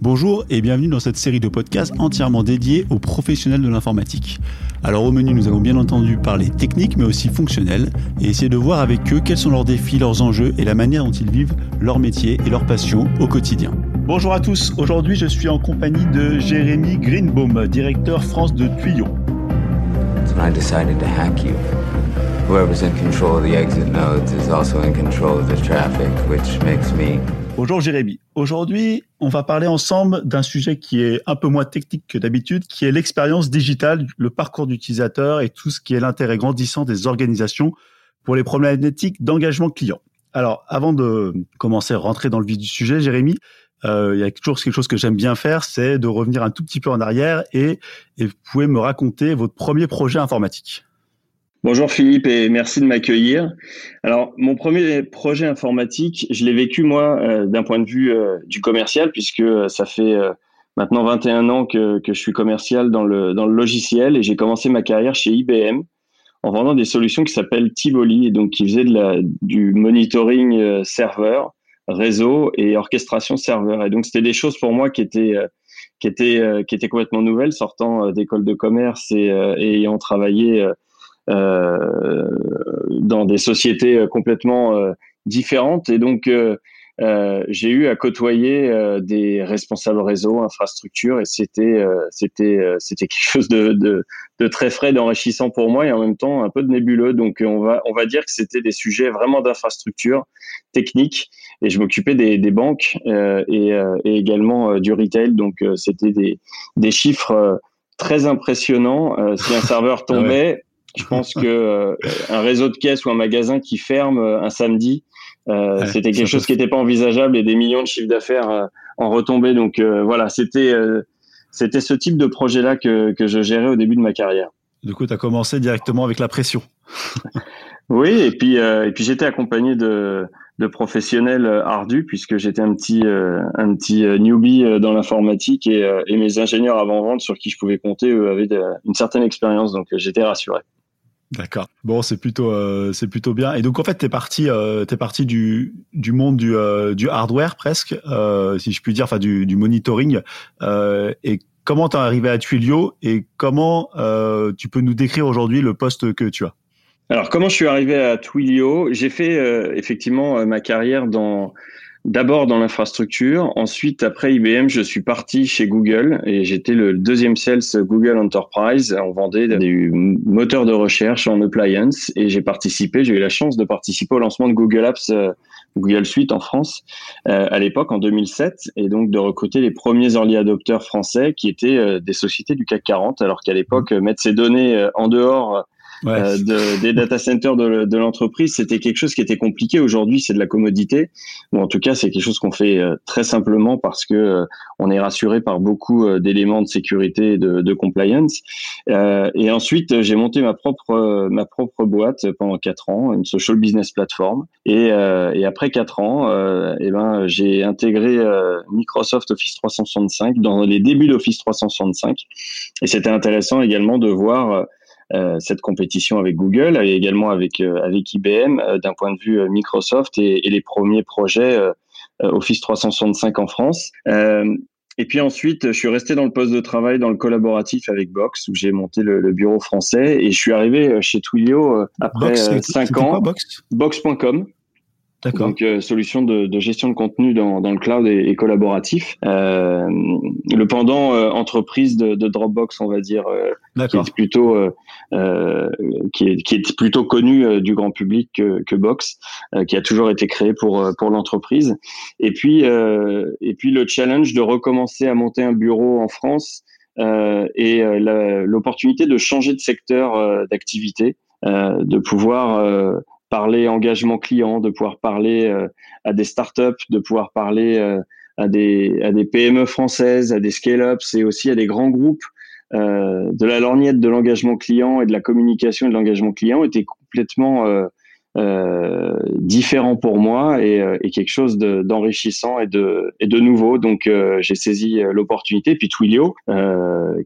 Bonjour et bienvenue dans cette série de podcasts entièrement dédiée aux professionnels de l'informatique. Alors au menu, nous allons bien entendu parler technique mais aussi fonctionnel et essayer de voir avec eux quels sont leurs défis, leurs enjeux et la manière dont ils vivent leur métier et leur passion au quotidien. Bonjour à tous, aujourd'hui je suis en compagnie de Jérémy Greenbaum, directeur France de Tuyau. I decided to hack you. Whoever's in control of the exit nodes is also in control of the traffic, which makes me Bonjour Jérémy. Aujourd'hui, on va parler ensemble d'un sujet qui est un peu moins technique que d'habitude, qui est l'expérience digitale, le parcours d'utilisateur et tout ce qui est l'intérêt grandissant des organisations pour les problématiques d'engagement client. Alors, avant de commencer à rentrer dans le vif du sujet, Jérémy, euh, il y a toujours quelque chose que j'aime bien faire, c'est de revenir un tout petit peu en arrière et, et vous pouvez me raconter votre premier projet informatique. Bonjour Philippe et merci de m'accueillir. Alors mon premier projet informatique, je l'ai vécu moi euh, d'un point de vue euh, du commercial puisque euh, ça fait maintenant 21 ans que, je suis commercial dans le, dans le logiciel et j'ai commencé ma carrière chez IBM en vendant des solutions qui s'appellent Tivoli et donc qui faisaient de la, du monitoring serveur, réseau et orchestration serveur. Et donc c'était des choses pour moi qui étaient qui étaient qui étaient complètement nouvelles sortant d'école de commerce et, ayant travaillé euh, dans des sociétés euh, complètement euh, différentes. Et donc, j'ai eu à côtoyer des responsables réseau, infrastructure, et c'était c'était c'était quelque chose de, de, de très frais, d'enrichissant pour moi, et en même temps un peu de nébuleux. Donc on va on va dire que c'était des sujets vraiment d'infrastructure technique, et je m'occupais des, des banques et, et, également du retail. Donc c'était des des chiffres très impressionnants. si un serveur ah tombait, je pense que euh, un réseau de caisses ou un magasin qui ferme euh, un samedi, euh, c'était quelque chose qui n'était pas envisageable et des millions de chiffres d'affaires en retombée. Donc voilà, c'était c'était ce type de projet-là que, que je gérais au début de ma carrière. Du coup, tu as commencé directement avec la pression. oui, et puis et puis j'étais accompagné de de professionnels ardus puisque j'étais un petit un petit newbie dans l'informatique et, et mes ingénieurs avant vente sur qui je pouvais compter eux avaient une certaine expérience donc j'étais rassuré. D'accord. Bon, c'est plutôt euh, c'est plutôt bien. Et donc en fait, t'es parti euh, t'es parti du du monde du euh, du hardware presque, euh, si je puis dire, enfin du du monitoring. Euh, et comment t'es arrivé à Twilio et comment euh, tu peux nous décrire aujourd'hui le poste que tu as? Alors comment je suis arrivé à Twilio J'ai fait effectivement ma carrière dans D'abord dans l'infrastructure, ensuite après IBM, je suis parti chez Google et j'étais le deuxième sales Google Enterprise. On vendait des moteurs de recherche en appliance et j'ai participé, j'ai eu la chance de participer au lancement de Google Apps, euh, Google Suite en France euh, à l'époque en 2007 et donc de recruter les premiers early adopteurs français qui étaient euh, des sociétés du CAC 40 alors qu'à l'époque mettre ces données en dehors euh, de, des data centers de, de l'entreprise, c'était quelque chose qui était compliqué. Aujourd'hui, c'est de la commodité, ou en tout cas, c'est quelque chose qu'on fait euh, très simplement parce que euh, on est rassuré par beaucoup d'éléments de sécurité et de, de compliance. et ensuite, j'ai monté ma propre ma propre boîte pendant quatre ans, une social business platform. Et, et après quatre ans, eh ben, j'ai intégré Microsoft Office 365 dans les débuts d'Office 365. Et c'était intéressant également de voir euh, cette compétition avec Google et également avec euh, avec IBM euh, d'un point de vue Microsoft et, et les premiers projets Office 365 en France. Et puis ensuite, je suis resté dans le poste de travail dans le collaboratif avec Box, où j'ai monté le, le, bureau français. Et je suis arrivé chez Twilio après Box, 5 ans. Box? Box.com. Donc euh, solution de, de, gestion de contenu dans, dans le cloud et, et collaboratif. Euh, le pendant euh, entreprise de, de, Dropbox, on va dire, euh, qui est plutôt euh, qui est, qui, est, plutôt connu du grand public que, que Box, qui a toujours été créé pour pour l'entreprise. Et puis et puis le challenge de recommencer à monter un bureau en France et l'opportunité de changer de secteur d'activité, de pouvoir parler engagement client, de pouvoir parler euh, à des startups, de pouvoir parler euh, à des à des PME françaises, à des scale-ups et aussi à des grands groupes euh, de la lorgnette de l'engagement client et de la communication et de l'engagement client était complètement euh, différent pour moi et, et quelque chose d'enrichissant et de et de nouveau. Donc j'ai saisi l'opportunité. Puis Twilio,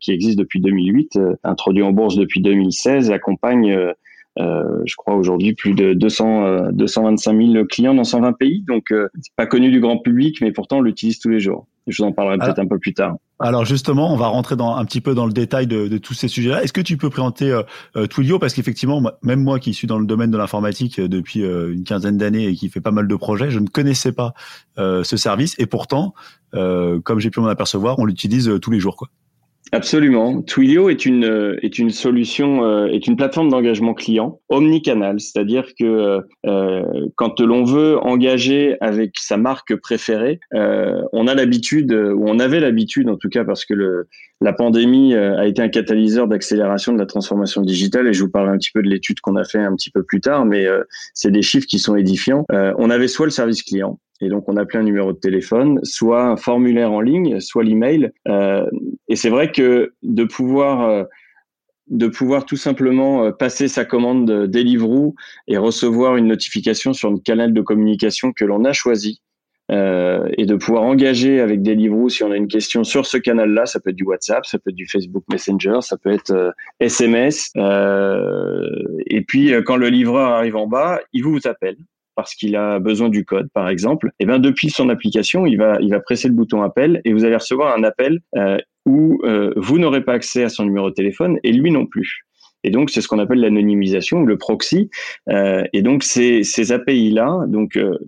qui existe depuis 2008, introduit en bourse depuis 2016, accompagne je crois aujourd'hui plus de 200, 225 000 clients dans 120 pays. Donc, c'est pas connu du grand public, mais pourtant on l'utilise tous les jours. Je vous en parlerai peut-être un peu plus tard. Alors justement, on va rentrer dans un petit peu dans le détail de, de tous ces sujets-là. Est-ce que tu peux présenter euh, euh Twilio? Parce qu'effectivement, même moi qui suis dans le domaine de l'informatique euh, depuis euh, une quinzaine d'années et qui fait pas mal de projets, je ne connaissais pas ce service et pourtant, comme j'ai pu m'en apercevoir, on l'utilise tous les jours, quoi. Absolument. Twilio est une euh, est une solution euh, est une plateforme d'engagement client omnicanal, c'est-à-dire que euh, quand l'on veut engager avec sa marque préférée, on a l'habitude ou on avait l'habitude en tout cas parce que le la pandémie a été un catalyseur d'accélération de la transformation digitale et je vous parlerai un petit peu de l'étude qu'on a fait un petit peu plus tard, mais c'est des chiffres qui sont édifiants. on avait soit le service client, et donc, on appelait un numéro de téléphone, soit un formulaire en ligne, soit l'email. Euh, et c'est vrai que de pouvoir euh, de pouvoir tout simplement euh, passer sa commande Deliveroo et recevoir une notification sur le canal de communication que l'on a choisi euh, et de pouvoir engager avec Deliveroo si on a une question sur ce canal-là, ça peut être du WhatsApp, ça peut être du Facebook Messenger, ça peut être SMS. Et puis quand le livreur arrive en bas, il vous appelle parce qu'il a besoin du code, par exemple, et eh bien depuis son application, il va, il va presser le bouton appel et vous allez recevoir un appel euh, où euh, vous n'aurez pas accès à son numéro de téléphone et lui non plus. Et donc, c'est ce qu'on appelle l'anonymisation ou le proxy. Euh, et donc, ces, ces API-là, donc euh,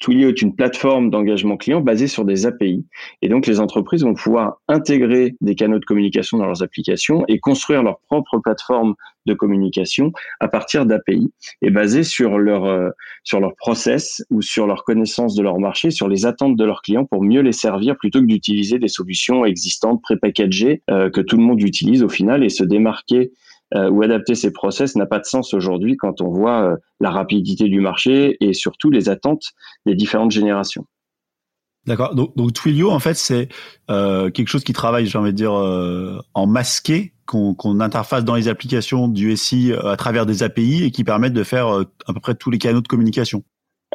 Twilio est une plateforme d'engagement client basée sur des API. Et donc, les entreprises vont pouvoir intégrer des canaux de communication dans leurs applications et construire leur propre plateforme de communication à partir d'API et basée sur leur, euh, sur leur process ou sur leur connaissance de leur marché, sur les attentes de leurs clients pour mieux les servir plutôt que d'utiliser des solutions existantes pré-packagées euh, que tout le monde utilise au final et se démarquer euh, ou adapter ces process n'a pas de sens aujourd'hui quand on voit euh, la rapidité du marché et surtout les attentes des différentes générations. D'accord. Donc, donc, Twilio, en fait, c'est euh, quelque chose qui travaille, j'ai envie de dire, euh, en masqué, qu'on interface dans les applications du SI à travers des API et qui permettent de faire à peu près tous les canaux de communication.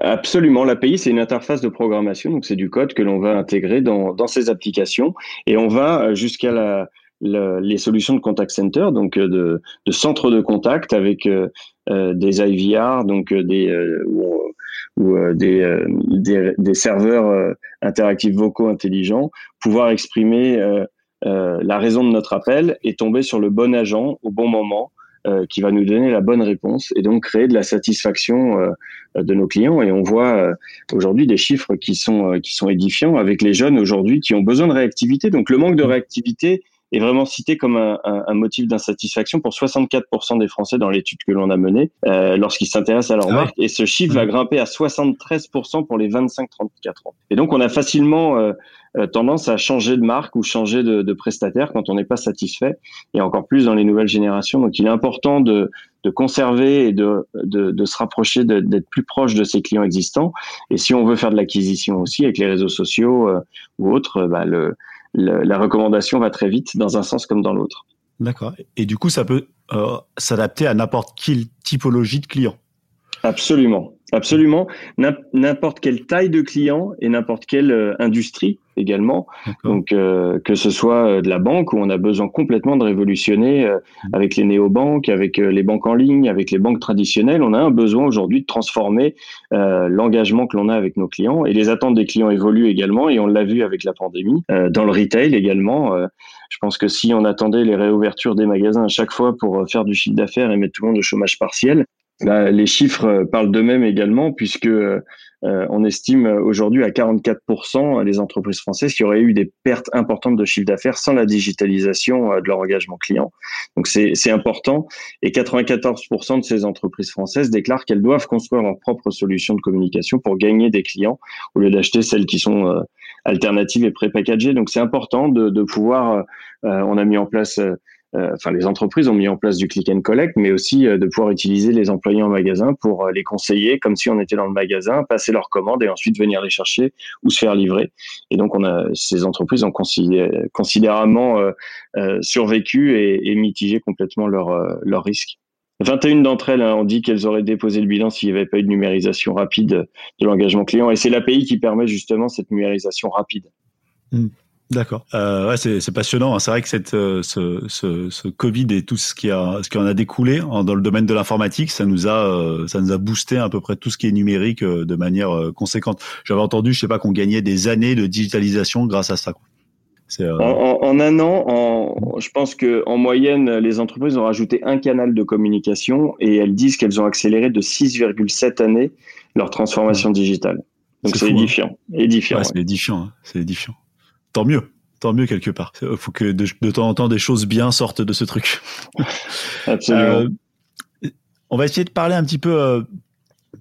Absolument. L'API, c'est une interface de programmation, donc c'est du code que l'on va intégrer dans, dans ces applications et on va jusqu'à la, les solutions de contact center, donc euh, de, de centre de contact avec euh, euh, des IVR, donc des ou, des, des, des, serveurs interactifs vocaux intelligents, pouvoir exprimer la raison de notre appel et tomber sur le bon agent au bon moment. qui va nous donner la bonne réponse et donc créer de la satisfaction de nos clients. Et on voit aujourd'hui des chiffres qui sont qui sont édifiants avec les jeunes aujourd'hui qui ont besoin de réactivité. Donc le manque de réactivité est vraiment cité comme un, un, un motif d'insatisfaction pour 64% des Français dans l'étude que l'on a menée euh, lorsqu'ils s'intéressent à leur ah marque. Et ce chiffre va mmh. grimper à 73% pour les 25-34 ans. Et donc, on a facilement euh, euh, tendance à changer de marque ou changer de, de prestataire quand on n'est pas satisfait, et encore plus dans les nouvelles générations. Donc, il est important de, de conserver et de, de, de se rapprocher, d'être plus proche de ses clients existants. Et si on veut faire de l'acquisition aussi avec les réseaux sociaux euh, ou autres, bah, le la recommandation va très vite dans un sens comme dans l'autre. D'accord. Et du coup, ça peut euh, s'adapter à n'importe quelle typologie de client. Absolument. Absolument. N'importe quelle taille de client et n'importe quelle euh, industrie également. Donc, euh, que ce soit euh, de la banque où on a besoin complètement de révolutionner avec les néobanques, avec les banques en ligne, avec les banques traditionnelles, on a un besoin aujourd'hui de transformer l'engagement que l'on a avec nos clients et les attentes des clients évoluent également et on l'a vu avec la pandémie. dans le retail également, je pense que si on attendait les réouvertures des magasins à chaque fois pour faire du chiffre d'affaires et mettre tout le monde au chômage partiel, les chiffres euh, parlent d'eux-mêmes également, puisque euh, on estime aujourd'hui à 44% les entreprises françaises qui auraient eu des pertes importantes de chiffre d'affaires sans la digitalisation euh, de leur engagement client. Donc c'est important. Et 94% de ces entreprises françaises déclarent qu'elles doivent construire leur propre solution de communication pour gagner des clients au lieu d'acheter celles qui sont alternatives et pré-packagées. Donc c'est important de, de pouvoir. on a mis en place euh, enfin les entreprises ont mis en place du click and collect, mais aussi euh, de pouvoir utiliser les employés en magasin pour euh, les conseiller comme si on était dans le magasin, passer leurs commandes et ensuite venir les chercher ou se faire livrer. Et donc ces entreprises ont considérablement survécu et, mitigé complètement leur leur risque. 21 d'entre elles hein, ont dit qu'elles auraient déposé le bilan s'il n'y avait pas eu de numérisation rapide de l'engagement client. Et c'est l'API qui permet justement cette numérisation rapide. Mmh. D'accord. Euh, ouais, c'est passionnant. Hein. C'est vrai que cette, euh, ce, ce, ce, Covid et tout ce qui a, ce qui en a découlé hein, dans le domaine de l'informatique, ça nous a, euh, ça nous a boosté à peu près tout ce qui est numérique euh, de manière conséquente. J'avais entendu, je sais pas, qu'on gagnait des années de digitalisation grâce à ça. Quoi. En, en, en, un an, en, je pense que en moyenne, les entreprises ont rajouté un canal de communication et elles disent qu'elles ont accéléré de 6,7 années leur transformation digitale. Donc c'est édifiant. Hein. Édifiant. Ouais, C'est édifiant. Hein. C'est édifiant tant mieux. Tant mieux quelque part. Il faut que de, temps en temps des choses bien sortent de ce truc. Absolument. Euh, on va essayer de parler un petit peu euh,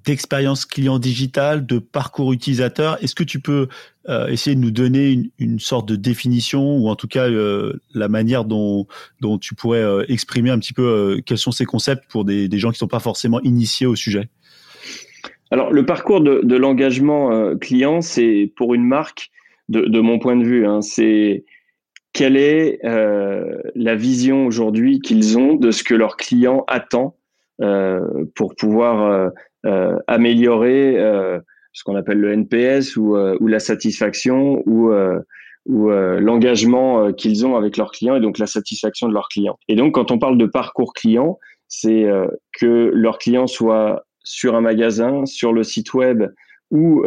d'expérience client digitale, de parcours utilisateur. Est-ce que tu peux euh, essayer de nous donner une, sorte de définition ou en tout cas la manière dont, dont tu pourrais exprimer un petit peu quels sont ces concepts pour des, gens qui ne sont pas forcément initiés au sujet? Alors, le parcours de, de l'engagement client, c'est pour une marque de, mon point de vue. Hein, c'est quelle est euh, la vision aujourd'hui qu'ils ont de ce que leur client attend euh, pour pouvoir euh, améliorer ce qu'on appelle le NPS ou, ou la satisfaction ou ou l'engagement qu'ils ont avec leurs clients et donc la satisfaction de leurs clients. Et donc quand on parle de parcours client, c'est que leur client soit sur un magasin, sur le site web ou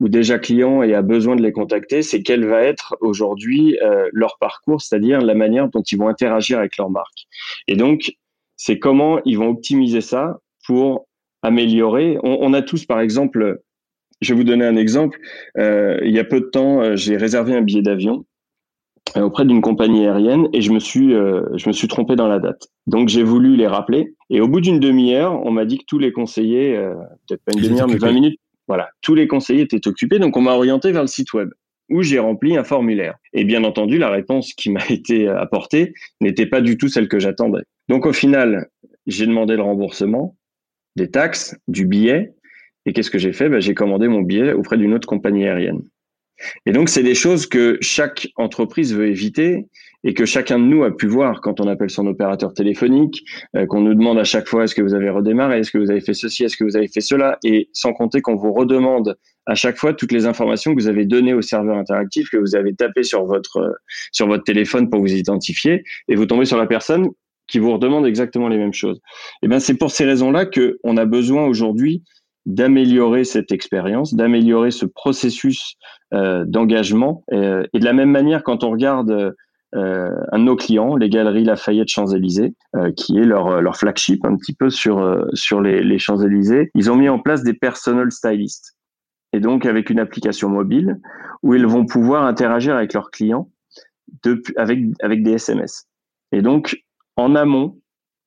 ou déjà client et a besoin de les contacter, c'est quel va être aujourd'hui euh, leur parcours, c'est-à-dire la manière dont ils vont interagir avec leur marque. Et donc, c'est comment ils vont optimiser ça pour améliorer. On, a tous, par exemple, je vais vous donner un exemple. Euh, il y a peu de temps, euh, j'ai réservé un billet d'avion auprès d'une compagnie aérienne et je me suis je me suis trompé dans la date. Donc j'ai voulu les rappeler et au bout d'une demi-heure, on m'a dit que tous les conseillers, peut-être pas une demi-heure mais 20 minutes, voilà, tous les conseillers étaient occupés, donc on m'a orienté vers le site web où j'ai rempli un formulaire. Et bien entendu, la réponse qui m'a été apportée n'était pas du tout celle que j'attendais. Donc au final, j'ai demandé le remboursement des taxes, du billet, et qu'est-ce que j'ai fait? Ben, J'ai commandé mon billet auprès d'une autre compagnie aérienne. Et donc, c'est des choses que chaque entreprise veut éviter et que chacun de nous a pu voir quand on appelle son opérateur téléphonique, euh, qu'on nous demande à chaque fois est-ce que vous avez redémarré, est-ce que vous avez fait ceci, est-ce que vous avez fait cela, et sans compter qu'on vous redemande à chaque fois toutes les informations que vous avez données au serveur interactif, que vous avez tapé sur votre sur votre téléphone pour vous identifier, et vous tombez sur la personne qui vous redemande exactement les mêmes choses. Et eh ben c'est pour ces raisons-là que on a besoin aujourd'hui d'améliorer cette expérience, d'améliorer ce processus euh, d'engagement. Euh, et de la même manière, quand on regarde euh, un de nos clients, les Galeries Lafayette Champs-Élysées, qui est leur, leur flagship un petit peu sur, sur les, Champs-Élysées, ils ont mis en place des personal stylists. Et donc avec une application mobile où ils vont pouvoir interagir avec leurs clients avec, avec des SMS. Et donc en amont,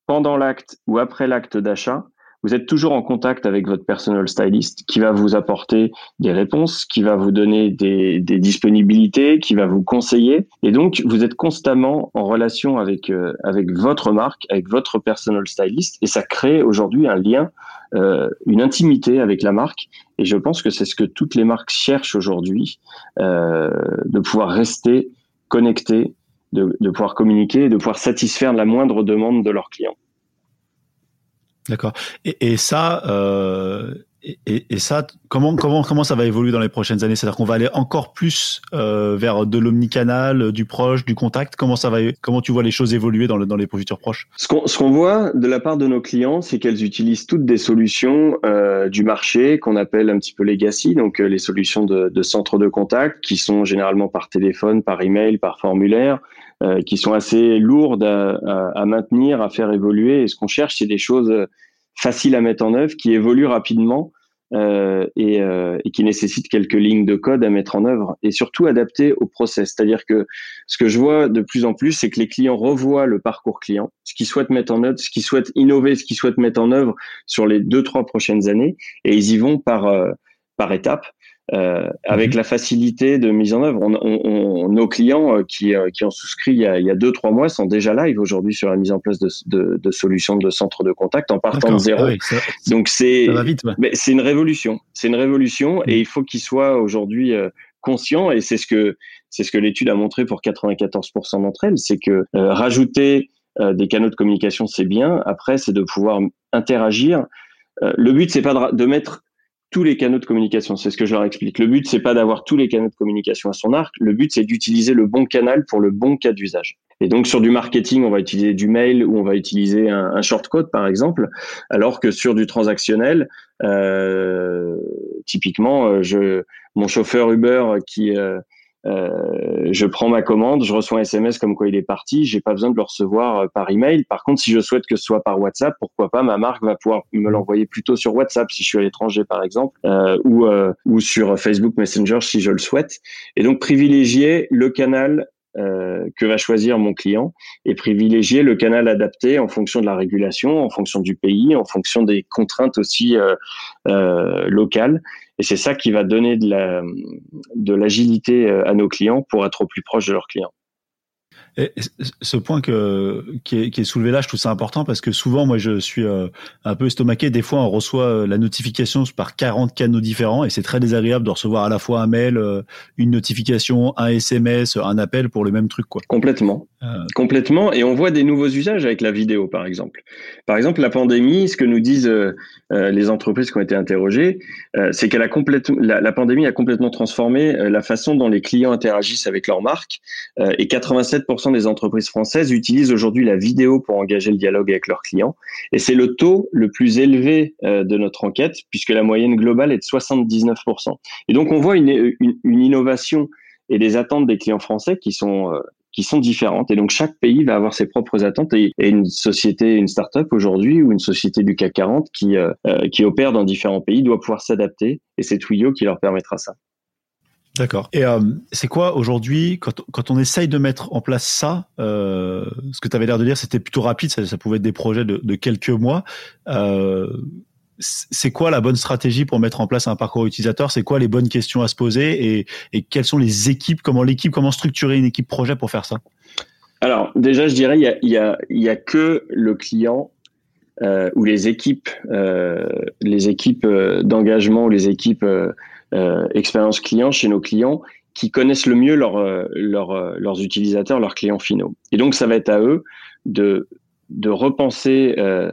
pendant l'acte ou après l'acte d'achat, vous êtes toujours en contact avec votre personal stylist qui va vous apporter des réponses, qui va vous donner des, disponibilités, qui va vous conseiller. Et donc, vous êtes constamment en relation avec, euh, avec votre marque, avec votre personal stylist. Et ça crée aujourd'hui un lien, euh, une intimité avec la marque. Et je pense que c'est ce que toutes les marques cherchent aujourd'hui, euh, de pouvoir rester connectés, de, de pouvoir communiquer, de pouvoir satisfaire la moindre demande de leurs clients. D'accord. Et, et, ça, euh, et, et, ça, comment comment comment ça va évoluer dans les prochaines années? C'est-à-dire qu'on va aller encore plus euh, vers de l'omnicanal, du proche, du contact? Comment ça va Comment tu vois les choses évoluer dans, le, dans les futurs proches? Ce qu'on qu'on voit de la part de nos clients, c'est qu'elles utilisent toutes des solutions euh, du marché qu'on appelle un petit peu legacy, donc euh, les solutions de, de centre de contact qui sont généralement par téléphone, par email, par formulaire. Euh, qui sont assez lourdes à, à, maintenir, à faire évoluer. Et ce qu'on cherche, c'est des choses faciles à mettre en œuvre, qui évoluent rapidement euh, et, euh, et, qui nécessitent quelques lignes de code à mettre en œuvre et surtout adaptées au process. C'est-à-dire que ce que je vois de plus en plus, c'est que les clients revoient le parcours client, ce qu'ils souhaitent mettre en œuvre, ce qu'ils souhaitent innover, ce qu'ils souhaitent mettre en œuvre sur les deux trois prochaines années, et ils y vont par euh, par étapes. Euh, avec mhm. la facilité de mise en œuvre. On, on, nos clients euh, qui, euh, qui ont souscrit il y, a, il y a deux trois mois sont déjà live aujourd'hui sur la mise en place de, de, de solutions de centres de contact en partant de zéro. Ah Donc c'est c'est une révolution. C'est une révolution et mhm. il faut qu'ils soient aujourd'hui conscients et c'est ce que c'est ce que l'étude a montré pour 94% d'entre elles, c'est que rajouter des canaux de communication c'est bien. Après c'est de pouvoir interagir. le but c'est pas de, de mettre tous les canaux de communication. C'est ce que je leur explique. Le but, c'est pas d'avoir tous les canaux de communication à son arc. Le but, c'est d'utiliser le bon canal pour le bon cas d'usage. Et donc, sur du marketing, on va utiliser du mail ou on va utiliser un, un shortcode, par exemple. Alors que sur du transactionnel, euh, typiquement, euh, je, mon chauffeur Uber qui, euh, euh, je prends ma commande, je reçois un SMS comme quoi il est parti, j'ai pas besoin de le recevoir euh, par email. Par contre, si je souhaite que ce soit par WhatsApp, pourquoi pas ma marque va pouvoir me l'envoyer plutôt sur WhatsApp si je suis à l'étranger par exemple, euh, ou euh, ou sur Facebook Messenger si je le souhaite. Et donc privilégier le canal euh, que va choisir mon client et privilégier le canal adapté en fonction de la régulation, en fonction du pays, en fonction des contraintes aussi euh, euh, locales. Et c'est ça qui va donner de la de l'agilité à nos clients pour être au plus proche de leurs clients. Et ce point que, qui, est, qui est soulevé là, je trouve ça important parce que souvent, moi, je suis euh, un peu estomaqué. Des fois, on reçoit euh, la notification par 40 canaux différents et c'est très désagréable de recevoir à la fois un mail, euh, une notification, un SMS, un appel pour le même truc, quoi. Complètement. Complètement. Et on voit des nouveaux usages avec la vidéo, par exemple. Par exemple, la pandémie, ce que nous disent les entreprises qui ont été interrogées, c'est complètement, la, la, pandémie a complètement transformé la façon dont les clients interagissent avec leur marque et 87% des entreprises françaises utilisent aujourd'hui la vidéo pour engager le dialogue avec leurs clients. Et c'est le taux le plus élevé euh, de notre enquête, puisque la moyenne globale est de 79%. Et donc, on voit une, une, innovation et des attentes des clients français qui sont euh, qui sont différentes. Et donc, chaque pays va avoir ses propres attentes. Et, et une société, une start-up aujourd'hui ou une société du CAC 40 qui, euh, qui opère dans différents pays doit pouvoir s'adapter. Et c'est Twilio qui leur permettra ça. D'accord. Et euh, c'est quoi aujourd'hui, quand, quand, on essaye de mettre en place ça, euh, ce que tu avais l'air de dire, c'était plutôt rapide, ça, ça, pouvait être des projets de, de quelques mois. Euh, c'est quoi la bonne stratégie pour mettre en place un parcours utilisateur? C'est quoi les bonnes questions à se poser? Et, et quelles sont les équipes Comment l'équipe, comment structurer une équipe projet pour faire ça? Alors déjà, je dirais, il y a, il y a, il y a que le client euh, ou les équipes, euh, les équipes euh, d'engagement ou les équipes euh, expérience client chez nos clients qui connaissent le mieux euh, euh, leurs utilisateurs, leurs clients finaux. Et donc, ça va être à eux de, de repenser, euh,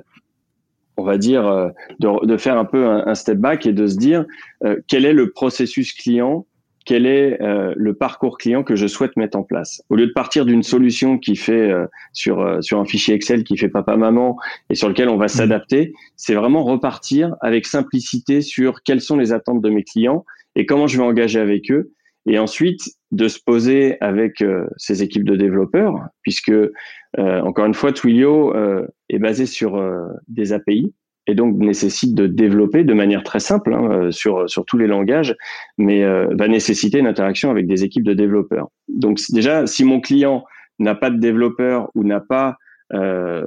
on va dire, de, de, faire un peu un, un, step back et de se dire euh, quel est le processus client, quel est euh, le parcours client que je souhaite mettre en place. Au lieu de partir d'une solution qui fait sur, sur un fichier Excel qui fait papa-maman et sur lequel on va s'adapter, c'est vraiment repartir avec simplicité sur quelles sont les attentes de mes clients et comment je vais engager avec eux. Et ensuite, de se poser avec euh, ces équipes de développeurs, puisque, euh, encore une fois, Twilio euh, est basé sur des API et donc nécessite de développer de manière très simple hein, sur, sur tous les langages, mais va nécessiter une interaction avec des équipes de développeurs. Donc déjà, si mon client n'a pas de développeur ou n'a pas euh,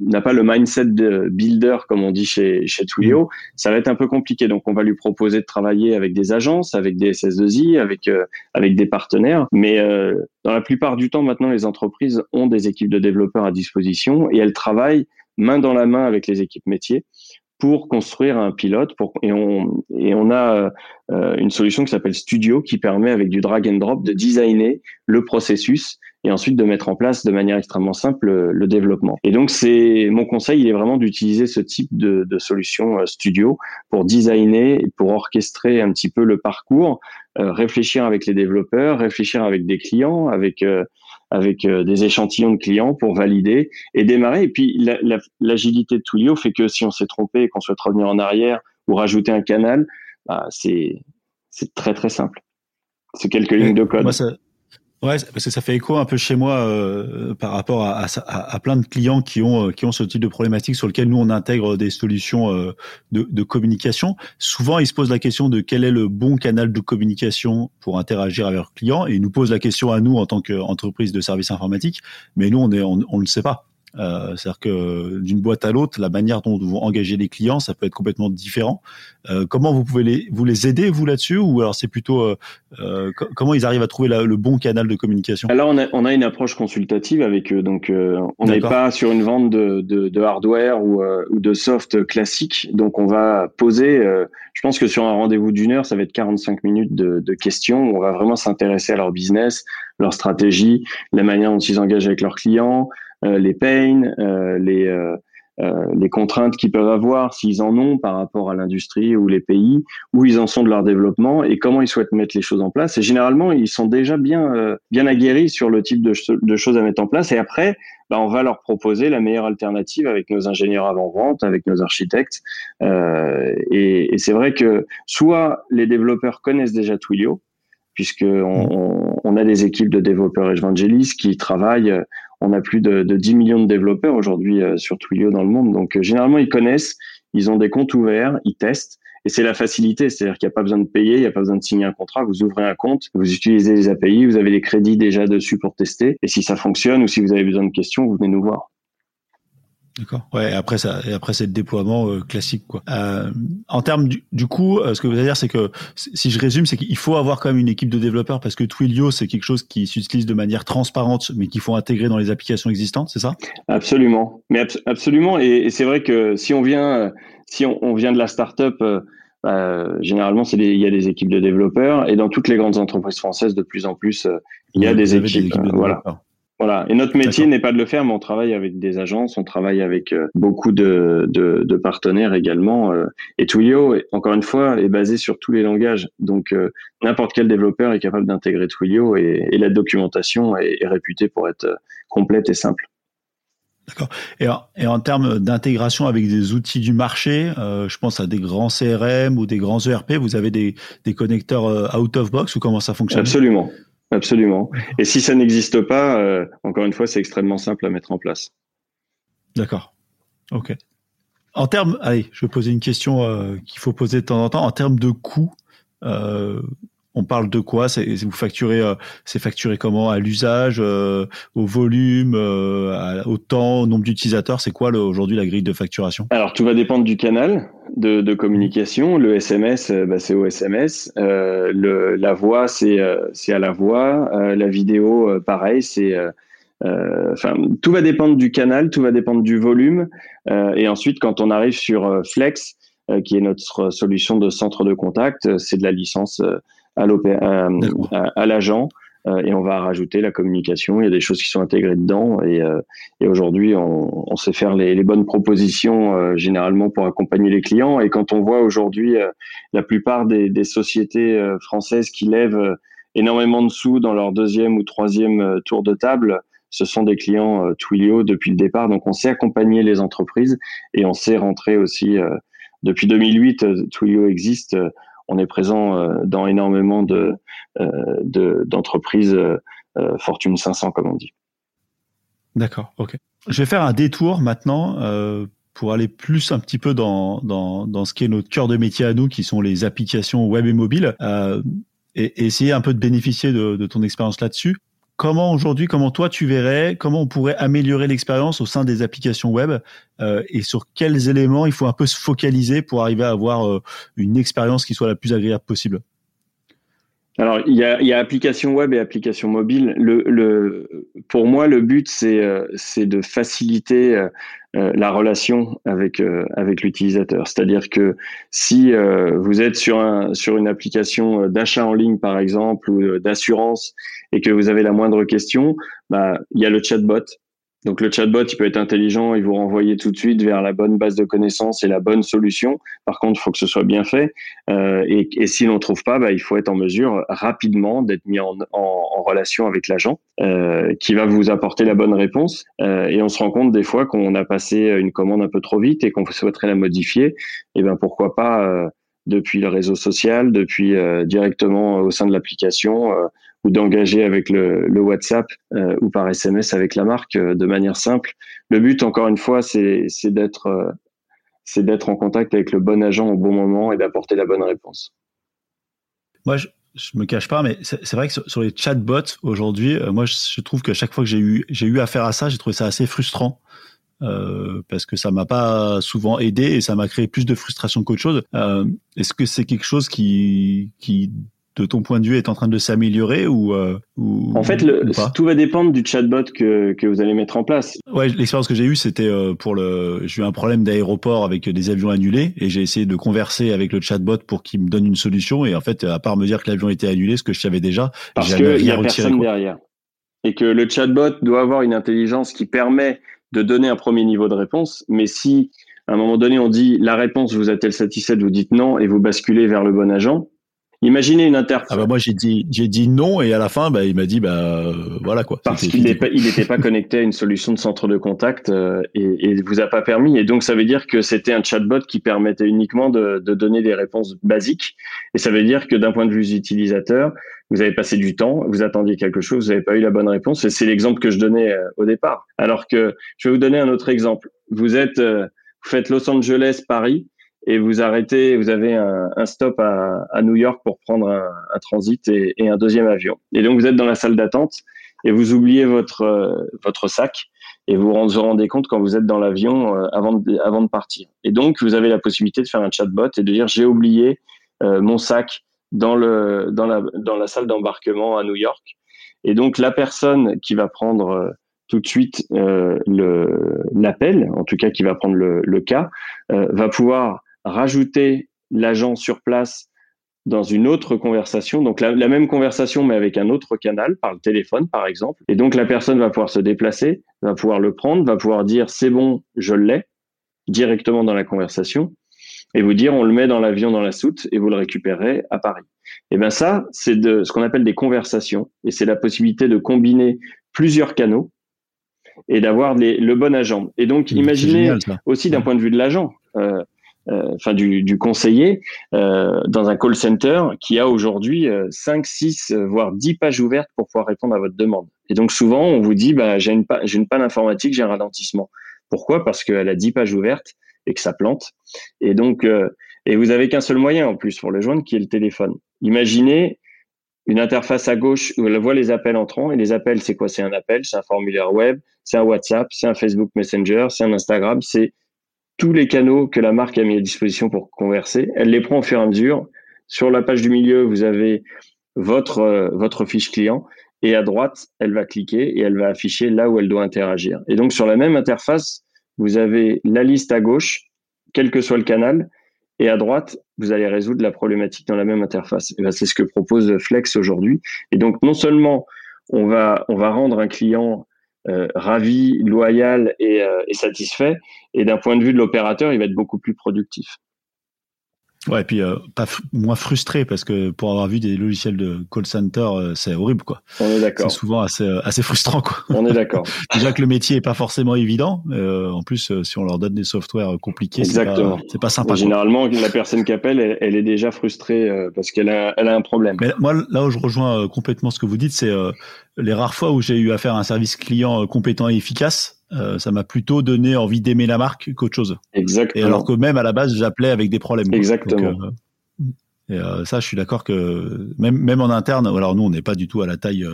n'a pas le mindset de builder comme on dit chez chez Twilio, ça va être un peu compliqué. Donc on va lui proposer de travailler avec des agences, avec des SS2I, avec euh, avec des partenaires. Mais euh, dans la plupart du temps maintenant, les entreprises ont des équipes de développeurs à disposition et elles travaillent main dans la main avec les équipes métiers pour construire un pilote. Et, on, a euh, une solution qui s'appelle Studio qui permet avec du drag and drop de designer le processus et ensuite de mettre en place de manière extrêmement simple le, le développement. Et donc c'est mon conseil, il est vraiment d'utiliser ce type de, solution euh, Studio pour designer pour orchestrer un petit peu le parcours, euh, réfléchir avec les développeurs, réfléchir avec des clients, avec euh, avec euh, des échantillons de clients pour valider et démarrer. Et puis l'agilité la, la, de Twilio fait que si on s'est trompé et qu'on souhaite revenir en arrière ou rajouter un canal, bah, c'est c'est très très simple. C'est quelques lignes de code. Moi, ça, Ouais, parce que ça fait écho un peu chez moi euh, par rapport à, à, plein de clients qui ont euh, qui ont ce type de problématique sur lequel nous on intègre des solutions euh, de, de, communication. Souvent, ils se posent la question de quel est le bon canal de communication pour interagir avec leurs clients et ils nous posent la question à nous en tant qu'entreprise de services informatiques, mais nous on est on, on le sait pas. Euh, C'est-à-dire que d'une boîte à l'autre, la manière dont vous engagez les clients, ça peut être complètement différent. Euh, comment vous pouvez les, vous les aider vous là-dessus, ou alors c'est plutôt euh, euh comment ils arrivent à trouver la, le bon canal de communication? Alors on a, on a une approche consultative avec eux, donc euh, on n'est pas sur une vente de, de, de hardware ou, euh, ou, de soft classique, donc on va poser. je pense que sur un rendez-vous d'une heure, ça va être 45 minutes de, de questions. Où on va vraiment s'intéresser à leur business, leur stratégie, la manière dont ils engagent avec leurs clients. Euh, les pains, euh, les, euh, les contraintes qu'ils peuvent avoir, s'ils en ont par rapport à l'industrie ou les pays, où ils en sont de leur développement et comment ils souhaitent mettre les choses en place. Et généralement, ils sont déjà bien, euh, bien aguerris sur le type de, de, choses à mettre en place. Et après, bah, on va leur proposer la meilleure alternative avec nos ingénieurs avant-vente, avec nos architectes. Euh, et, et c'est vrai que soit les développeurs connaissent déjà Twilio, puisque on, on, a des équipes de développeurs évangélistes qui travaillent on a plus de, 10 millions de développeurs aujourd'hui euh, sur Twilio dans le monde. Donc, euh, généralement, ils connaissent, ils ont des comptes ouverts, ils testent. Et c'est la facilité, c'est-à-dire qu'il n'y a pas besoin de payer, il n'y a pas besoin de signer un contrat, vous ouvrez un compte, vous utilisez les API, vous avez les crédits déjà dessus pour tester, et si ça fonctionne ou si vous avez besoin de questions, vous venez nous voir. D'accord. Ouais. Après ça, et après c'est le déploiement euh, classique quoi. Euh, en termes du, du coup, euh, ce que vous allez dire, c'est que si je résume, c'est qu'il faut avoir quand même une équipe de développeurs parce que Twilio c'est quelque chose qui s'utilise de manière transparente, mais qu'il faut intégrer dans les applications existantes, c'est ça? Absolument. Mais absolument. Et, c'est vrai que si on vient, si on, on vient de la startup. Euh, généralement, c'est il y a des équipes de développeurs et dans toutes les grandes entreprises françaises, de plus en plus, il y a des équipes. Des équipes de voilà. Voilà. Et notre métier n'est pas de le faire, mais on travaille avec des agences, on travaille avec euh, beaucoup de, de, de, partenaires également. Euh, et Twilio, encore une fois, est basé sur tous les langages. Donc, euh, n'importe quel développeur est capable d'intégrer Twilio et, et, la documentation est, est, réputée pour être complète et simple. D'accord. Et, et, en termes d'intégration avec des outils du marché, euh, je pense à des grands CRM ou des grands ERP, vous avez des, des connecteurs out of box ou comment ça fonctionne? Absolument. Absolument. Et si ça n'existe pas, euh, encore une fois, c'est extrêmement simple à mettre en place. D'accord. Ok. En termes, allez, je vais poser une question euh, qu'il faut poser de temps en temps. En termes de coûts, euh, on parle de quoi? C'est vous facturez, euh, facturé comment? À l'usage, euh, au volume, euh, au temps, au nombre d'utilisateurs? C'est quoi aujourd'hui la grille de facturation? Alors tout va dépendre du canal de, communication. Le SMS, bah, c'est au SMS. La voix, c'est à la voix. la vidéo, pareil, c'est Enfin, tout va dépendre du canal, tout va dépendre du volume. et ensuite, quand on arrive sur Flex, qui est notre solution de centre de contact, c'est de la licence à, à, l'agent euh, et on va rajouter la communication. Il y a des choses qui sont intégrées dedans et, euh, et aujourd'hui, on, on, sait faire les, les bonnes propositions généralement pour accompagner les clients. Et quand on voit aujourd'hui la plupart des, des sociétés françaises qui lèvent énormément de sous dans leur deuxième ou troisième tour de table, ce sont des clients Twilio depuis le départ. Donc, on sait accompagner les entreprises et on sait rentrer aussi. depuis 2008, Twilio existe on est présent euh, dans énormément de euh, d'entreprises euh, Fortune 500 comme on dit. D'accord, ok. Je vais faire un détour maintenant pour aller plus un petit peu dans, ce qui est notre cœur de métier à nous, qui sont les applications web et mobile, et, essayer un peu de bénéficier de ton expérience là-dessus comment aujourd'hui, comment toi tu verrais, comment on pourrait améliorer l'expérience au sein des applications web euh, et sur quels éléments il faut un peu se focaliser pour arriver à avoir euh, une expérience qui soit la plus agréable possible? Alors, il y a, il y a application web et application mobile. Le, le, pour moi, le but, c'est, euh, de faciliter euh, euh, la relation avec, avec l'utilisateur. C'est-à-dire que si vous êtes sur, un, sur une application d'achat en ligne, par exemple, ou d'assurance, et que vous avez la moindre question, bah, il y a le chatbot donc le chatbot, il peut être intelligent, il vous renvoyer tout de suite vers la bonne base de connaissances et la bonne solution. Par contre, il faut que ce soit bien fait. Euh, et, et si l'on trouve pas, bah, il faut être en mesure rapidement d'être mis en, en, en, relation avec l'agent euh, qui va vous apporter la bonne réponse. Euh, et on se rend compte des fois qu'on a passé une commande un peu trop vite et qu'on souhaiterait la modifier. Et ben pourquoi pas euh, depuis le réseau social, depuis euh, directement au sein de l'application euh, ou d'engager avec le, WhatsApp euh, ou par SMS avec la marque euh, de manière simple. Le but, encore une fois, c'est d'être euh, c'est d'être en contact avec le bon agent au bon moment et d'apporter la bonne réponse. Moi, je, je me cache pas, mais c'est vrai que sur, les chatbots aujourd'hui, moi, je, trouve que chaque fois que j'ai eu j'ai eu affaire à ça, j'ai trouvé ça assez frustrant. Parce que ça m'a pas souvent aidé et ça m'a créé plus de frustration qu'autre chose. Est-ce que c'est quelque chose qui de ton point de vue, est en train de s'améliorer ou, euh, ou, En fait, le, tout va dépendre du chatbot que, que vous allez mettre en place. Ouais, l'expérience que j'ai eue, c'était euh, pour le. J'ai eu un problème d'aéroport avec des avions annulés et j'ai essayé de converser avec le chatbot pour qu'il me donne une solution. Et en fait, à part me dire que l'avion était annulé, ce que je savais déjà, parce qu'il y a personne derrière et que le chatbot doit avoir une intelligence qui permet de donner un premier niveau de réponse. Mais si à un moment donné on dit la réponse vous a-t-elle satisfait, vous dites non et vous basculez vers le bon agent, Imaginez une interface. Ah bah moi j'ai dit j'ai dit non et à la fin bah il m'a dit bah euh, voilà quoi. Parce qu'il n'était pas, connecté à une solution de centre de contact euh, et, et vous a pas permis et donc ça veut dire que c'était un chatbot qui permettait uniquement de, de, donner des réponses basiques et ça veut dire que d'un point de vue utilisateur vous avez passé du temps, vous attendiez quelque chose, vous n'avez pas eu la bonne réponse et c'est l'exemple que je donnais euh, au départ. Alors que je vais vous donner un autre exemple. Vous êtes vous faites Los Angeles Paris et vous arrêtez, vous avez un, stop à, New York pour prendre un, transit et, un deuxième avion. Et donc vous êtes dans la salle d'attente et vous oubliez votre euh, votre sac et vous vous rendez compte quand vous êtes dans l'avion euh, avant de, avant de partir. Et donc vous avez la possibilité de faire un chatbot et de dire j'ai oublié euh, mon sac dans le dans la dans la salle d'embarquement à New York. Et donc la personne qui va prendre tout de suite l'appel, en tout cas qui va prendre le cas, va pouvoir rajouter l'agent sur place dans une autre conversation, donc la, même conversation mais avec un autre canal, par le téléphone par exemple. Et donc la personne va pouvoir se déplacer, va pouvoir le prendre, va pouvoir dire c'est bon, je l'ai directement dans la conversation et vous dire on le met dans l'avion dans la soute et vous le récupérez à Paris. Et bien ça, c'est de ce qu'on appelle des conversations et c'est la possibilité de combiner plusieurs canaux et d'avoir le bon agent. Et donc, imaginez aussi d'un point de vue de l'agent. Euh, enfin du, du, conseiller euh, dans un call center qui a aujourd'hui 5, 6, voire 10 pages ouvertes pour pouvoir répondre à votre demande. Et donc souvent, on vous dit, bah, j'ai une, une panne informatique, j'ai un ralentissement. Pourquoi? Parce qu'elle a 10 pages ouvertes et que ça plante. Et donc, euh, et vous avez qu'un seul moyen en plus pour le joindre, qui est le téléphone. Imaginez une interface à gauche où elle voit les appels entrants. Et les appels, c'est quoi? C'est un appel, c'est un formulaire web, c'est un WhatsApp, c'est un Facebook Messenger, c'est un Instagram, c'est tous les canaux que la marque a mis à disposition pour converser. Elle les prend au fur et à mesure. Sur la page du milieu, vous avez votre, euh, votre fiche client et à droite, elle va cliquer et elle va afficher là où elle doit interagir. Et donc, sur la même interface, vous avez la liste à gauche, quel que soit le canal, et à droite, vous allez résoudre la problématique dans la même interface. Ben, c'est ce que propose Flex aujourd'hui. Et donc, non seulement on va, on va rendre un client euh, ravi, loyal euh, et satisfait. Et d'un point de vue de l'opérateur, il va être beaucoup plus productif. Ouais, et puis euh, pas moins frustré parce que pour avoir vu des logiciels de call center, euh, c'est horrible quoi. On est d'accord. C'est souvent assez euh, assez frustrant quoi. On est d'accord. Déjà que le métier est pas forcément évident. en plus, si on leur donne des softwares compliqués, c'est pas, c'est pas sympa. généralement, la personne qui appelle, elle, elle est déjà frustrée parce qu'elle a elle a un problème. Mais moi, là où je rejoins complètement ce que vous dites, c'est les rares fois où j'ai eu affaire à un service client compétent et efficace euh, ça m'a plutôt donné envie d'aimer la marque qu'autre chose. Exactement. Et alors que même à la base, j'appelais avec des problèmes. Exactement. Euh, et euh, ça, je suis d'accord que même même en interne, alors nous, on n'est pas du tout à la taille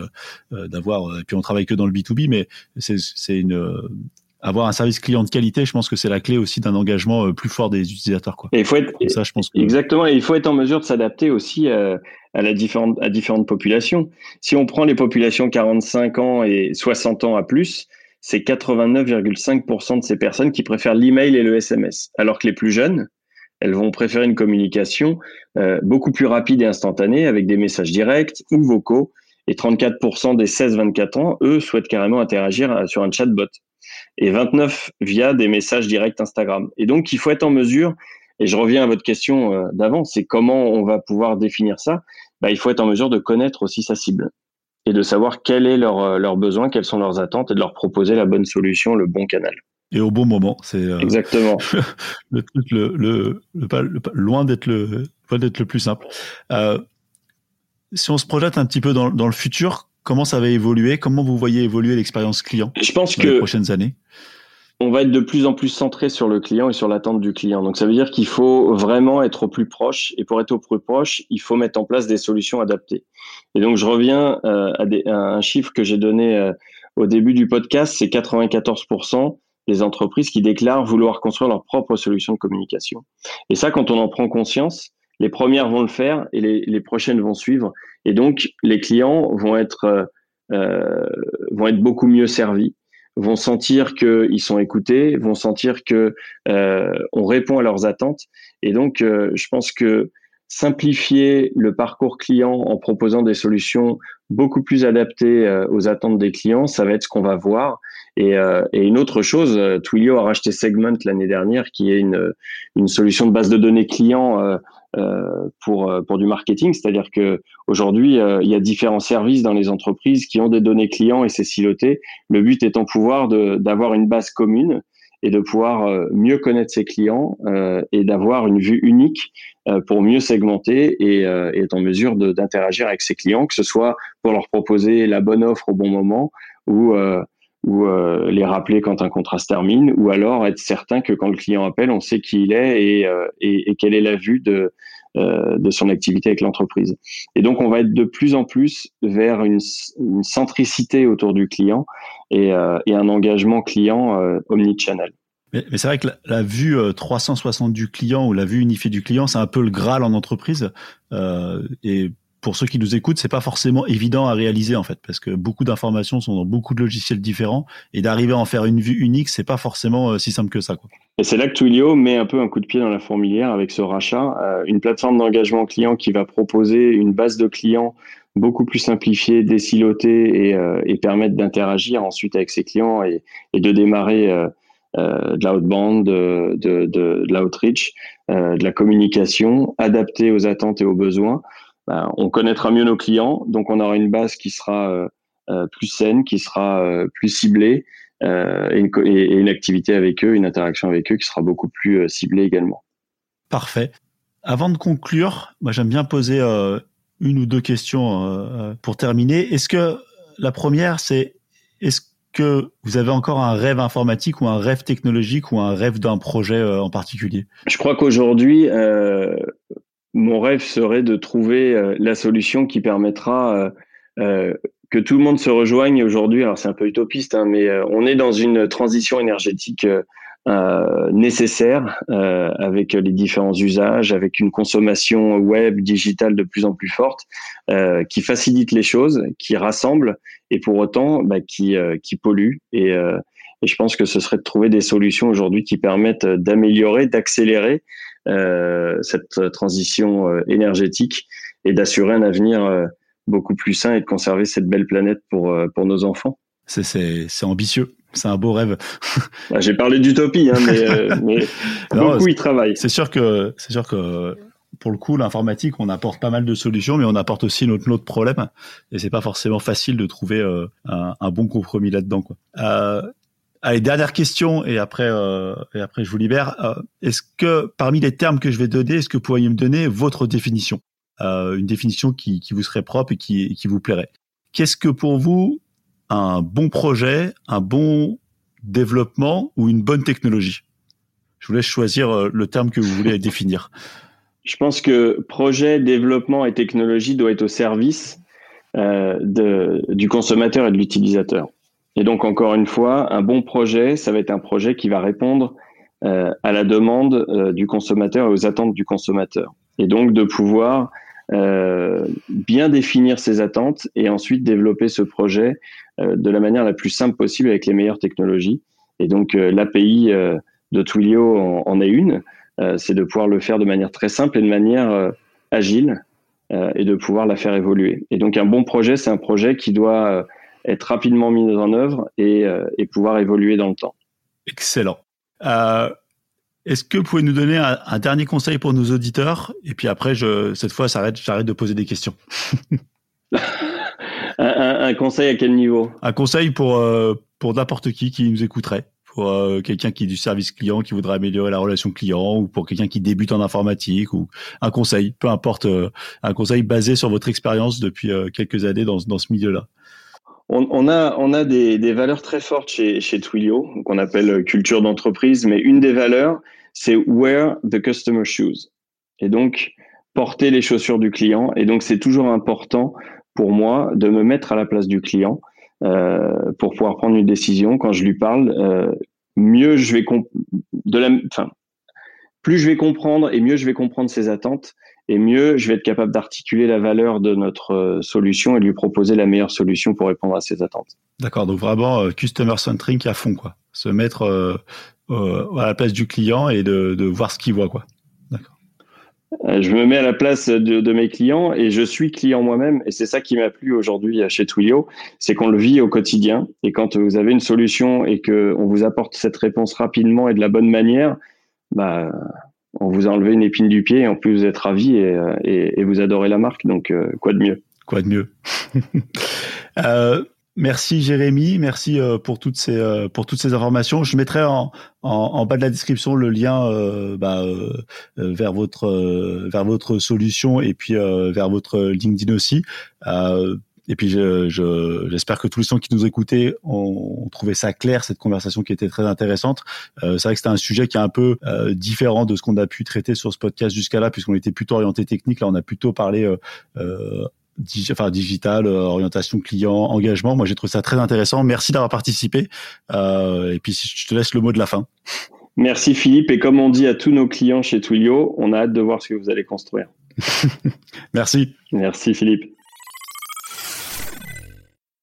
d'avoir, et puis on travaille que dans le B 2 B, mais c'est une avoir un service client de qualité, je pense que c'est la clé aussi d'un engagement plus fort des utilisateurs. Quoi. Et il faut être ça, je pense exactement. Et il faut être en mesure de s'adapter aussi à la différente à différentes populations. Si on prend les populations 45 ans et 60 ans à plus, c'est 89,5% de ces personnes qui préfèrent l'email et le SMS. Alors que les plus jeunes, elles vont préférer une communication euh, beaucoup plus rapide et instantanée avec des messages directs ou vocaux. Et 34% des 16-24 ans, eux, souhaitent carrément interagir euh, sur un chatbot. Et 29% via des messages directs Instagram. Et donc, il faut être en mesure, et je reviens à votre question euh, d'avant, c'est comment on va pouvoir définir ça? Bah, Il faut être en mesure de connaître aussi sa cible et de savoir quel est leur, euh, leur besoin, quelles sont leurs attentes et de leur proposer la bonne solution, le bon canal. Et au bon moment, c'est euh, exactement le truc le, le, le, loin d'être le d'être le plus simple. Euh, si on se projette un petit peu dans, dans le futur, comment ça va évoluer? Comment vous voyez évoluer l'expérience client Je pense dans que les prochaines années? On va être de plus en plus centré sur le client et sur l'attente du client. Donc ça veut dire qu'il faut vraiment être au plus proche et pour être au plus proche, il faut mettre en place des solutions adaptées. Et donc je reviens euh, à, des, un chiffre que j'ai donné euh, au début du podcast, c'est 94% des entreprises qui déclarent vouloir construire leur propre solution de communication. Et ça, quand on en prend conscience, les premières vont le faire et les, les prochaines vont suivre. Et donc les clients vont être euh, vont être beaucoup mieux servis vont sentir qu'ils sont écoutés, vont sentir que euh, on répond à leurs attentes. Et donc, euh, je pense que simplifier le parcours client en proposant des solutions beaucoup plus adaptées euh, aux attentes des clients, ça va être ce qu'on va voir. Et, euh, une autre chose, euh, Twilio a racheté Segment l'année dernière, qui est une, une solution de base de données client euh, pour pour du marketing. C'est-à-dire que aujourd'hui, il y a différents services dans les entreprises qui ont des données clients et c'est siloté. Le but étant pouvoir d'avoir une base commune et de pouvoir euh, mieux connaître ses clients euh, et d'avoir une vue unique euh, pour mieux segmenter et, et être en mesure d'interagir avec ses clients, que ce soit pour leur proposer la bonne offre au bon moment ou ou les rappeler quand un contrat se termine, ou alors être certain que quand le client appelle, on sait qui il est et, et, et quelle est la vue de, de son activité avec l'entreprise. Et donc, on va être de plus en plus vers une, centricité autour du client et, euh, un engagement client euh, omnichannel. Mais, mais c'est vrai que la, vue 360 euh, du client ou la vue unifiée du client, c'est un peu le Graal en entreprise. Euh, et pour ceux qui nous écoutent, c'est pas forcément évident à réaliser en fait, parce que beaucoup d'informations sont dans beaucoup de logiciels différents, et d'arriver à en faire une vue unique, c'est pas forcément si simple que ça. Et c'est là que Twilio met un peu un coup de pied dans la fourmilière avec ce rachat, euh, une plateforme d'engagement client qui va proposer une base de clients beaucoup plus simplifié, désiloté et, euh, et permettre d'interagir ensuite avec ses clients et, de démarrer euh, euh, de l'outbound, de, de, de, de l'outreach, euh, de la communication adaptée aux attentes et aux besoins. Ben, on connaîtra mieux nos clients, donc on aura une base qui sera euh, plus saine, qui sera plus ciblée et une, et, une, activité avec eux, une interaction avec eux qui sera beaucoup plus ciblée également. Parfait. Avant de conclure, moi j'aime bien poser une ou deux questions euh, pour terminer. Est-ce que la première, c'est est-ce que vous avez encore un rêve informatique ou un rêve technologique ou un rêve d'un projet euh, en particulier? Je crois qu'aujourd'hui, euh, mon rêve serait de trouver euh, la solution qui permettra euh, que tout le monde se rejoigne aujourd'hui. Alors c'est un peu utopiste, hein, mais on est dans une transition énergétique euh, nécessaire euh, avec les différents usages, avec une consommation web digitale de plus en plus forte, euh, qui facilite les choses, qui rassemble et pour autant bah, qui, euh, qui pollue. Et, euh, et, je pense que ce serait de trouver des solutions aujourd'hui qui permettent d'améliorer, d'accélérer cette transition énergétique et d'assurer un avenir beaucoup plus sain et de conserver cette belle planète pour, pour nos enfants. C'est ambitieux. C'est un beau rêve. Bah, j'ai parlé d'utopie, hein, mais, euh, mais beaucoup y travaillent. C'est sûr que c'est sûr que pour le coup, l'informatique, on apporte pas mal de solutions, mais on apporte aussi notre lot de problèmes, et c'est pas forcément facile de trouver euh, un, un, bon compromis là-dedans. Quoi. Euh, allez, dernière question, et après, euh, et après je vous libère. Euh, est-ce que parmi les termes que je vais donner, est-ce que vous pourriez me donner votre définition, une définition qui, qui vous serait propre et qui, qui vous plairait Qu'est-ce que pour vous un bon projet, un bon développement ou une bonne technologie? Je vous laisse choisir euh, le terme que vous voulez définir. Je pense que projet, développement et technologie doit être au service euh, de, du consommateur et de l'utilisateur. Et donc, encore une fois, un bon projet, ça va être un projet qui va répondre euh, à la demande euh, du consommateur et aux attentes du consommateur. Et donc, de pouvoir euh, bien définir ses attentes et ensuite développer ce projet de la manière la plus simple possible avec les meilleures technologies. Et donc l'API de Twilio en, en, est une, c'est de pouvoir le faire de manière très simple et de manière agile et de pouvoir la faire évoluer. Et donc un bon projet, c'est un projet qui doit être rapidement mis en œuvre et, et pouvoir évoluer dans le temps. Excellent. Euh, est-ce que vous pouvez nous donner un, un, dernier conseil pour nos auditeurs? Et puis après, je, cette fois, j'arrête de poser des questions. un, un, un, conseil à quel niveau? Un conseil pour, euh, pour n'importe qui qui nous écouterait. Pour euh, quelqu'un qui est du service client, qui voudrait améliorer la relation client, ou pour quelqu'un qui débute en informatique, ou un conseil, peu importe, euh, un conseil basé sur votre expérience depuis euh, quelques années dans, dans ce milieu-là. On, a, des, valeurs très fortes chez, chez Twilio, qu'on appelle culture d'entreprise, mais une des valeurs, c'est wear the customer shoes. Et donc, porter les chaussures du client. Et donc, c'est toujours important pour moi de me mettre à la place du client euh, pour pouvoir prendre une décision. Quand je lui parle, euh, mieux je vais de la, plus je vais comprendre et mieux je vais comprendre ses attentes et mieux je vais être capable d'articuler la valeur de notre euh, solution et lui proposer la meilleure solution pour répondre à ses attentes. D'accord, donc vraiment euh, customer centric à fond quoi. Se mettre euh, euh, à la place du client et de, de voir ce qu'il voit quoi. D'accord. Euh, je me mets à la place de, mes clients et je suis client moi-même. Et c'est ça qui m'a plu aujourd'hui chez Twilio, c'est qu'on le vit au quotidien. Et quand vous avez une solution et qu'on vous apporte cette réponse rapidement et de la bonne manière, bah, on vous a enlevé une épine du pied et en plus vous êtes ravi et, et, vous adorez la marque. Donc, quoi de mieux? Quoi de mieux? Merci Jérémy, merci euh, pour toutes ces euh, pour toutes ces informations. Je mettrai en, en, bas de la description le lien euh, bah, vers votre vers votre solution et puis vers votre LinkedIn aussi. Et puis j'espère que tous les gens qui nous écoutaient ont, trouvé ça clair cette conversation qui était très intéressante. c'est vrai que c'était un sujet qui est un peu différent de ce qu'on a pu traiter sur ce podcast jusqu'à là puisqu'on était plutôt orienté technique. Là on a plutôt parlé enfin digital, euh, orientation client, engagement. Moi, j'ai trouvé ça très intéressant. Merci d'avoir participé. Euh, et puis, je te laisse le mot de la fin. Merci Philippe. Et comme on dit à tous nos clients chez Twilio, on a hâte de voir ce que vous allez construire. Merci. Merci Philippe.